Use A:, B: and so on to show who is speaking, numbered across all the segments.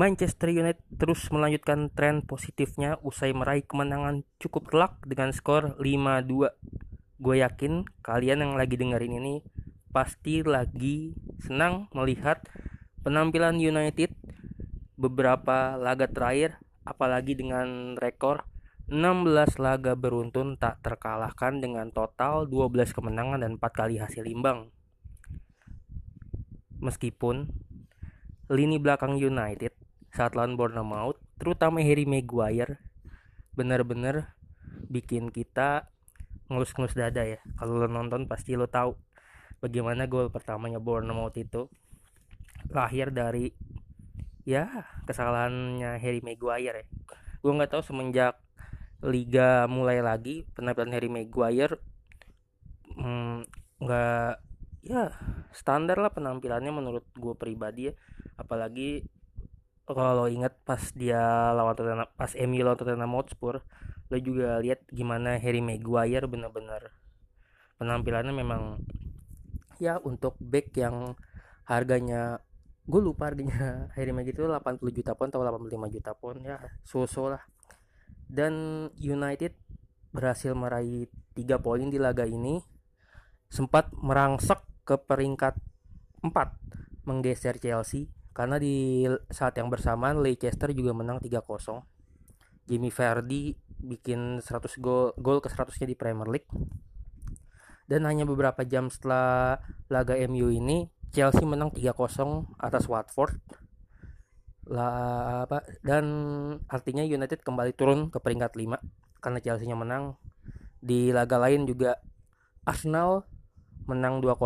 A: Manchester United terus melanjutkan tren positifnya usai meraih kemenangan cukup telak dengan skor 5-2. Gue yakin kalian yang lagi dengerin ini pasti lagi senang melihat penampilan United beberapa laga terakhir apalagi dengan rekor 16 laga beruntun tak terkalahkan dengan total 12 kemenangan dan 4 kali hasil imbang. Meskipun lini belakang United saat lawan Bournemouth, terutama Harry Maguire, benar-benar bikin kita ngelus-ngelus dada ya. Kalau lo nonton pasti lo tahu bagaimana gol pertamanya Bournemouth itu lahir dari ya kesalahannya Harry Maguire ya. Gue nggak tahu semenjak liga mulai lagi penampilan Harry Maguire hmm, nggak ya standar lah penampilannya menurut gue pribadi ya apalagi kalau ingat pas dia lawan Tottenham pas MU lawan Tottenham Hotspur lo juga lihat gimana Harry Maguire benar-benar penampilannya memang ya untuk back yang harganya gue lupa harganya Harry Maguire itu 80 juta pun atau 85 juta pun ya so-so lah. Dan United berhasil meraih 3 poin di laga ini sempat merangsek ke peringkat 4 menggeser Chelsea karena di saat yang bersamaan Leicester juga menang 3-0 Jamie Vardy bikin 100 gol gol ke 100-nya di Premier League. Dan hanya beberapa jam setelah laga MU ini Chelsea menang 3-0 atas Watford. Lah apa dan artinya United kembali turun ke peringkat 5 karena Chelsea-nya menang. Di laga lain juga Arsenal menang 2-0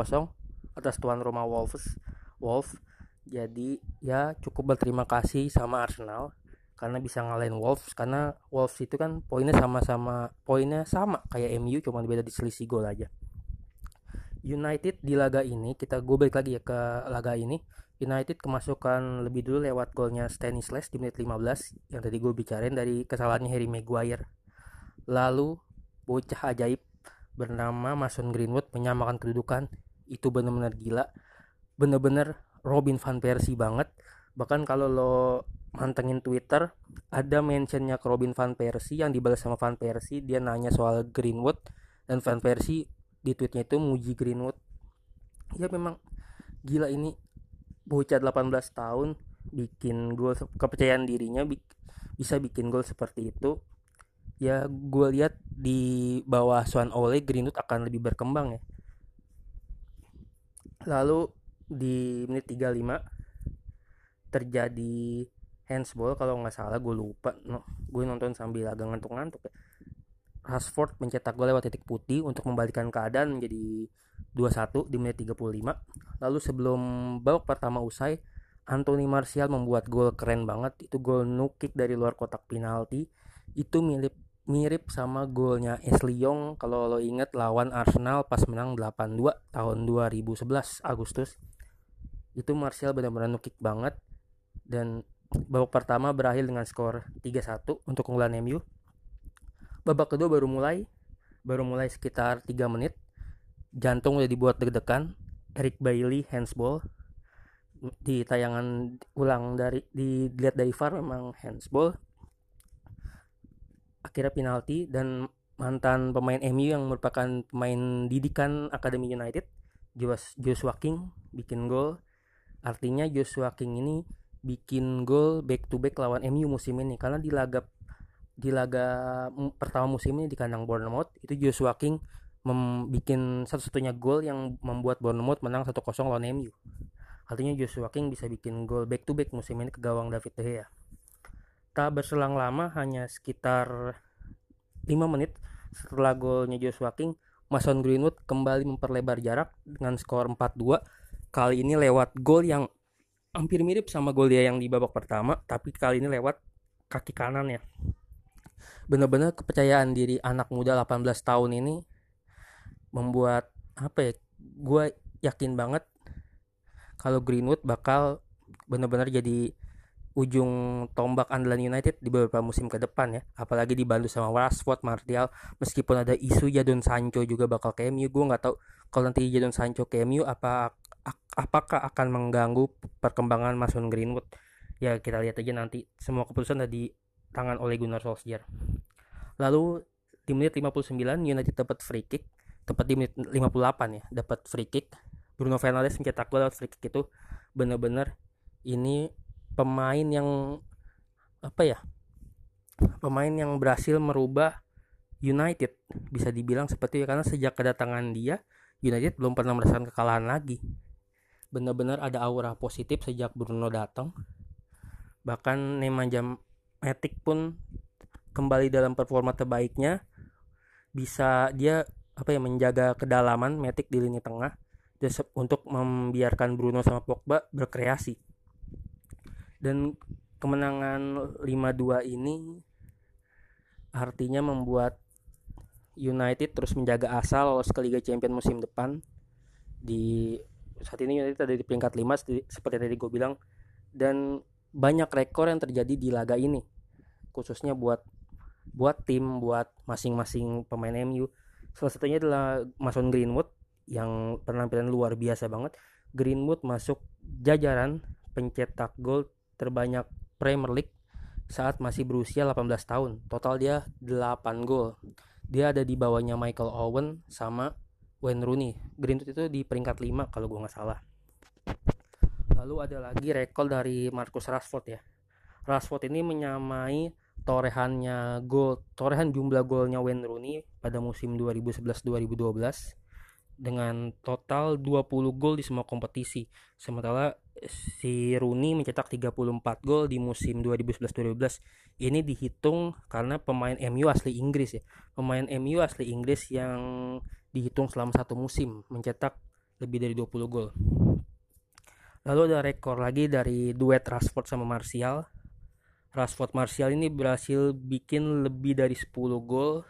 A: atas tuan rumah Wolves. Wolves jadi ya cukup berterima kasih sama Arsenal karena bisa ngalahin Wolves karena Wolves itu kan poinnya sama-sama poinnya sama kayak MU cuma beda di selisih gol aja. United di laga ini kita gue balik lagi ya ke laga ini. United kemasukan lebih dulu lewat golnya Stanislas di menit 15 yang tadi gue bicarain dari kesalahannya Harry Maguire. Lalu bocah ajaib bernama Mason Greenwood menyamakan kedudukan. Itu benar-benar gila. Bener-bener Robin van Persie banget. Bahkan kalau lo mantengin Twitter ada mentionnya ke Robin van Persie yang dibalas sama van Persie. Dia nanya soal Greenwood dan van Persie di tweetnya itu muji Greenwood. Ya memang gila ini. Bocah 18 tahun bikin gol kepercayaan dirinya bisa bikin gol seperti itu. Ya gue lihat di bawah Swan Ole Greenwood akan lebih berkembang ya. Lalu di menit 35 terjadi handsball. Kalau nggak salah gue lupa. No, gue nonton sambil agak ngantuk-ngantuk ya. Rashford mencetak gol lewat titik putih untuk membalikan keadaan menjadi 2-1 di menit 35 lalu sebelum babak pertama usai Anthony Martial membuat gol keren banget. Itu gol no kick dari luar kotak penalti. Itu mirip mirip sama golnya Ashley Young. Kalau lo inget lawan Arsenal pas menang 8-2 tahun 2011 Agustus itu Martial benar-benar nukik banget. Dan babak pertama berakhir dengan skor 3-1 untuk unggulan MU babak kedua baru mulai baru mulai sekitar 3 menit. Jantung udah dibuat deg-degan. Eric Bailey handsball. Di tayangan ulang dari dilihat dari VAR memang handsball. Akhirnya penalti dan mantan pemain MU yang merupakan pemain didikan Akademi United Joshua King bikin gol artinya Joshua King ini bikin gol back to back lawan MU musim ini. Karena di laga di laga pertama musim ini di kandang Bournemouth itu Joshua King membuat satu-satunya gol yang membuat Bournemouth menang 1-0 lawan MU artinya Joshua King bisa bikin gol back to back musim ini ke gawang David De Gea. Tak berselang lama hanya sekitar 5 menit setelah golnya Joshua King, Mason Greenwood kembali memperlebar jarak dengan skor 4-2. Kali ini lewat gol yang hampir mirip sama gol dia yang di babak pertama, tapi kali ini lewat kaki kanan ya. Benar-benar kepercayaan diri anak muda 18 tahun ini membuat apa ya? Gue yakin banget kalau Greenwood bakal benar-benar jadi ujung tombak andalan United di beberapa musim ke depan ya apalagi dibantu sama Rashford, Martial meskipun ada isu Jadon Sancho juga bakal ke gue nggak tahu kalau nanti Jadon Sancho ke apa apakah akan mengganggu perkembangan Mason Greenwood? Ya kita lihat aja nanti. Semua keputusan ada di tangan oleh Gunnar Solskjaer. Lalu di menit 59 United dapat free kick. Tepat di menit 58 ya dapat free kick. Bruno Fernandes mencetak gol lewat free kick itu. Benar-benar ini pemain yang apa ya pemain yang berhasil merubah United bisa dibilang seperti itu. Karena sejak kedatangan dia United belum pernah merasakan kekalahan lagi benar-benar ada aura positif sejak Bruno datang. Bahkan Nemanja Matic pun kembali dalam performa terbaiknya. Bisa dia apa ya menjaga kedalaman Matic di lini tengah. Untuk membiarkan Bruno sama Pogba berkreasi. Dan kemenangan 5-2 ini artinya membuat United terus menjaga asa lolos ke Liga Champions musim depan di saat ini United ada di peringkat 5 seperti tadi gue bilang. Dan banyak rekor yang terjadi di laga ini. Khususnya buat buat tim buat masing-masing pemain MU salah satunya adalah Mason Greenwood yang penampilan luar biasa banget. Greenwood masuk jajaran pencetak gol terbanyak Premier League saat masih berusia 18 tahun. Total dia 8 gol. Dia ada di bawahnya Michael Owen sama Wayne Rooney Greenwood itu di peringkat 5 kalau gue nggak salah lalu ada lagi rekor dari Marcus Rashford ya Rashford ini menyamai torehannya gol torehan jumlah golnya Wayne Rooney pada musim 2011-2012 dengan total 20 gol di semua kompetisi. Sementara si Rooney mencetak 34 gol di musim 2011-2012. Ini dihitung karena pemain MU asli Inggris ya. Pemain MU asli Inggris yang dihitung selama satu musim mencetak lebih dari 20 gol. Lalu ada rekor lagi dari duet Rashford sama Martial. Rashford Martial ini berhasil bikin lebih dari 10 gol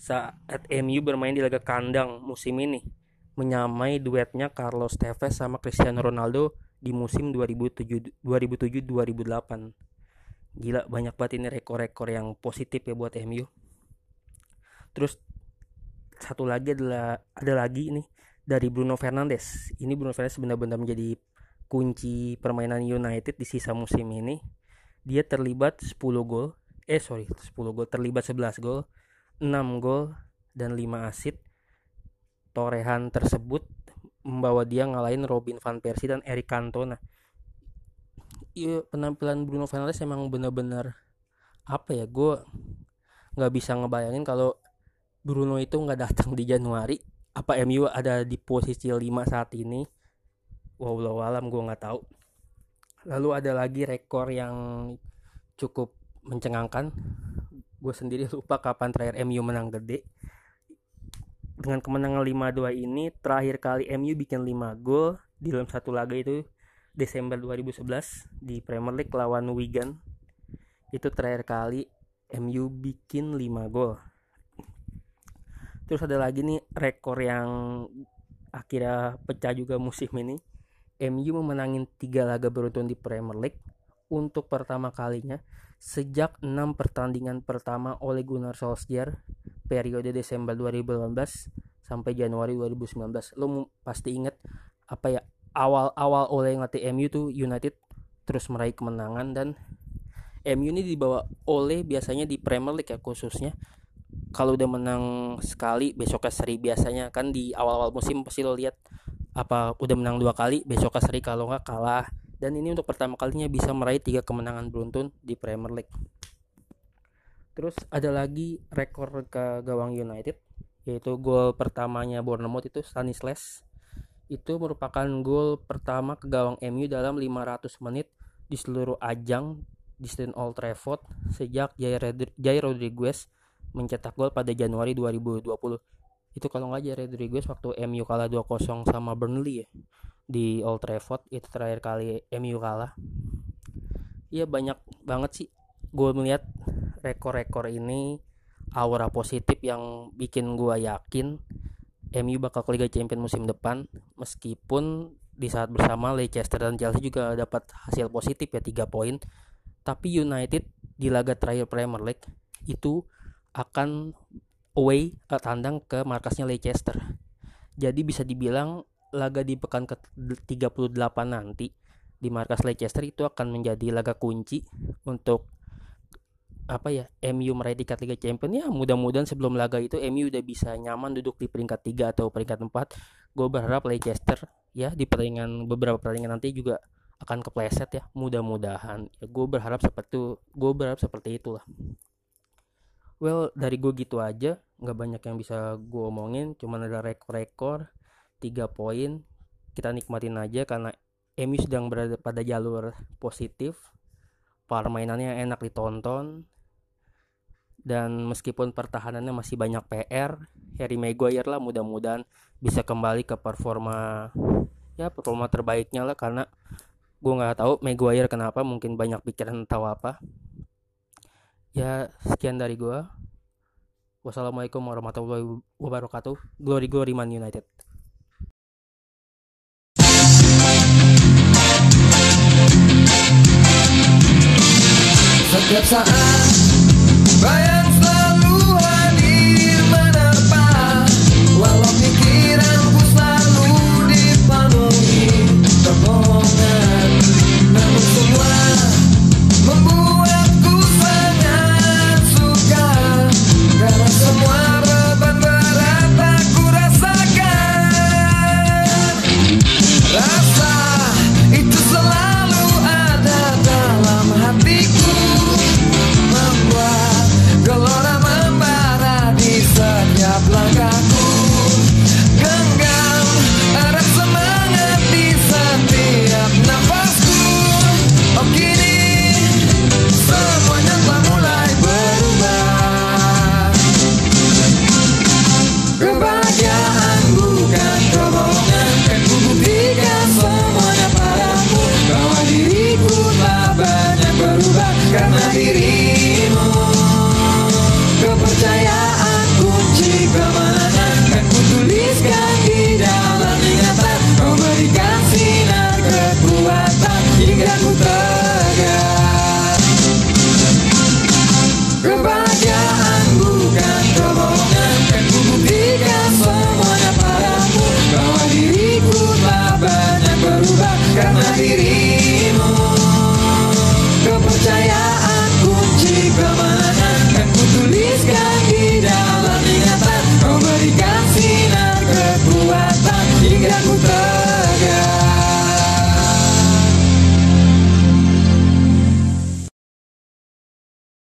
A: saat MU bermain di laga kandang musim ini menyamai duetnya Carlos Tevez sama Cristiano Ronaldo di musim 2007 2007-2008 gila banyak banget ini rekor-rekor yang positif ya buat MU terus satu lagi adalah ada lagi ini dari Bruno Fernandes. Ini Bruno Fernandes benar-benar menjadi kunci permainan United di sisa musim ini. Dia terlibat 10 gol eh sorry 10 gol terlibat 11 gol 6 gol dan 5 asit torehan tersebut membawa dia ngalahin Robin van Persie dan Eric Cantona. Iya penampilan Bruno Fernandes emang bener-bener apa ya gue nggak bisa ngebayangin kalau Bruno itu nggak datang di Januari. Apa MU ada di posisi 5 saat ini? Wow alam gue nggak tahu. Lalu ada lagi rekor yang cukup mencengangkan. Gue sendiri lupa kapan terakhir MU menang gede. Dengan kemenangan 5-2 ini terakhir kali MU bikin 5 gol di dalam satu laga itu Desember 2011 di Premier League lawan Wigan. Itu terakhir kali MU bikin 5 gol terus ada lagi nih rekor yang akhirnya pecah juga musim ini. MU memenangin 3 laga beruntun di Premier League untuk pertama kalinya sejak 6 pertandingan pertama oleh Gunnar Solskjaer periode Desember 2018 sampai Januari 2019 lo pasti inget apa ya awal-awal oleh ngelatih MU tuh United terus meraih kemenangan dan MU ini dibawa oleh biasanya di Premier League ya khususnya kalau udah menang sekali besoknya seri biasanya. Kan di awal-awal musim pasti lo lihat apa udah menang dua kali besoknya seri. Kalau nggak kalah. Dan ini untuk pertama kalinya bisa meraih tiga kemenangan beruntun di Premier League. Terus ada lagi rekor ke gawang United yaitu gol pertamanya Bournemouth itu Stanislas. Itu merupakan gol pertama ke gawang MU dalam 500 menit di seluruh ajang di Stadion Old Trafford sejak Jai Rodriguez mencetak gol pada Januari 2020 itu kalau nggak Jai Rodriguez waktu MU kalah 2-0 sama Burnley ya di Old Trafford itu terakhir kali MU kalah. Iya banyak banget sih. Gue melihat rekor-rekor ini aura positif yang bikin gue yakin MU bakal ke Liga Champions musim depan meskipun di saat bersama Leicester dan Chelsea juga dapat hasil positif ya 3 poin. Tapi United di laga terakhir Premier League itu akan away ke tandang ke markasnya Leicester. Jadi bisa dibilang laga di pekan ke 38 nanti di markas Leicester itu akan menjadi laga kunci untuk apa ya MU meraih tiket Liga Champions. Ya mudah-mudahan sebelum laga itu MU udah bisa nyaman duduk di peringkat 3 atau peringkat 4 gue berharap Leicester ya di pertandingan beberapa pertandingan nanti juga akan kepleset ya mudah-mudahan. Ya, gue berharap seperti itu gue berharap seperti itulah well dari gue gitu aja nggak banyak yang bisa gue omongin cuman ada rekor-rekor tiga poin kita nikmatin aja karena MU sedang berada pada jalur positif permainannya enak ditonton dan meskipun pertahanannya masih banyak PR Harry Maguire lah mudah-mudahan bisa kembali ke performa ya performa terbaiknya lah karena gue nggak tahu Maguire kenapa mungkin banyak pikiran tahu apa ya sekian dari gue wassalamualaikum warahmatullahi wabarakatuh. Glory glory man united.
B: Setiap saat bayang selalu hadir menerpa. Walau